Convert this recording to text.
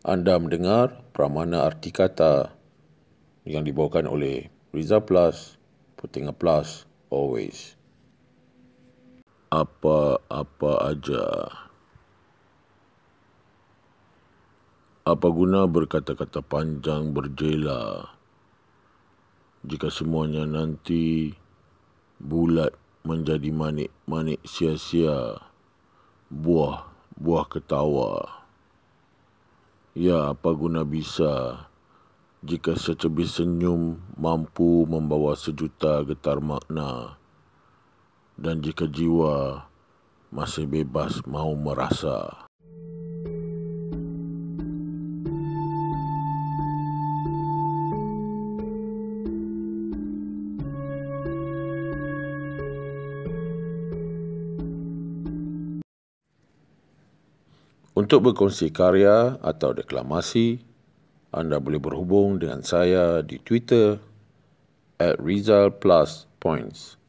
Anda mendengar Pramana Arti Kata yang dibawakan oleh Riza Plus, Putinga Plus, always. Apa-apa aja. Apa guna berkata-kata panjang berjela jika semuanya nanti bulat menjadi manik-manik sia-sia buah-buah ketawa. Ya, apa guna bisa jika secebis senyum mampu membawa sejuta getar makna dan jika jiwa masih bebas mau merasa. Untuk berkongsi karya atau deklamasi, anda boleh berhubung dengan saya di Twitter at Rizal Plus Points.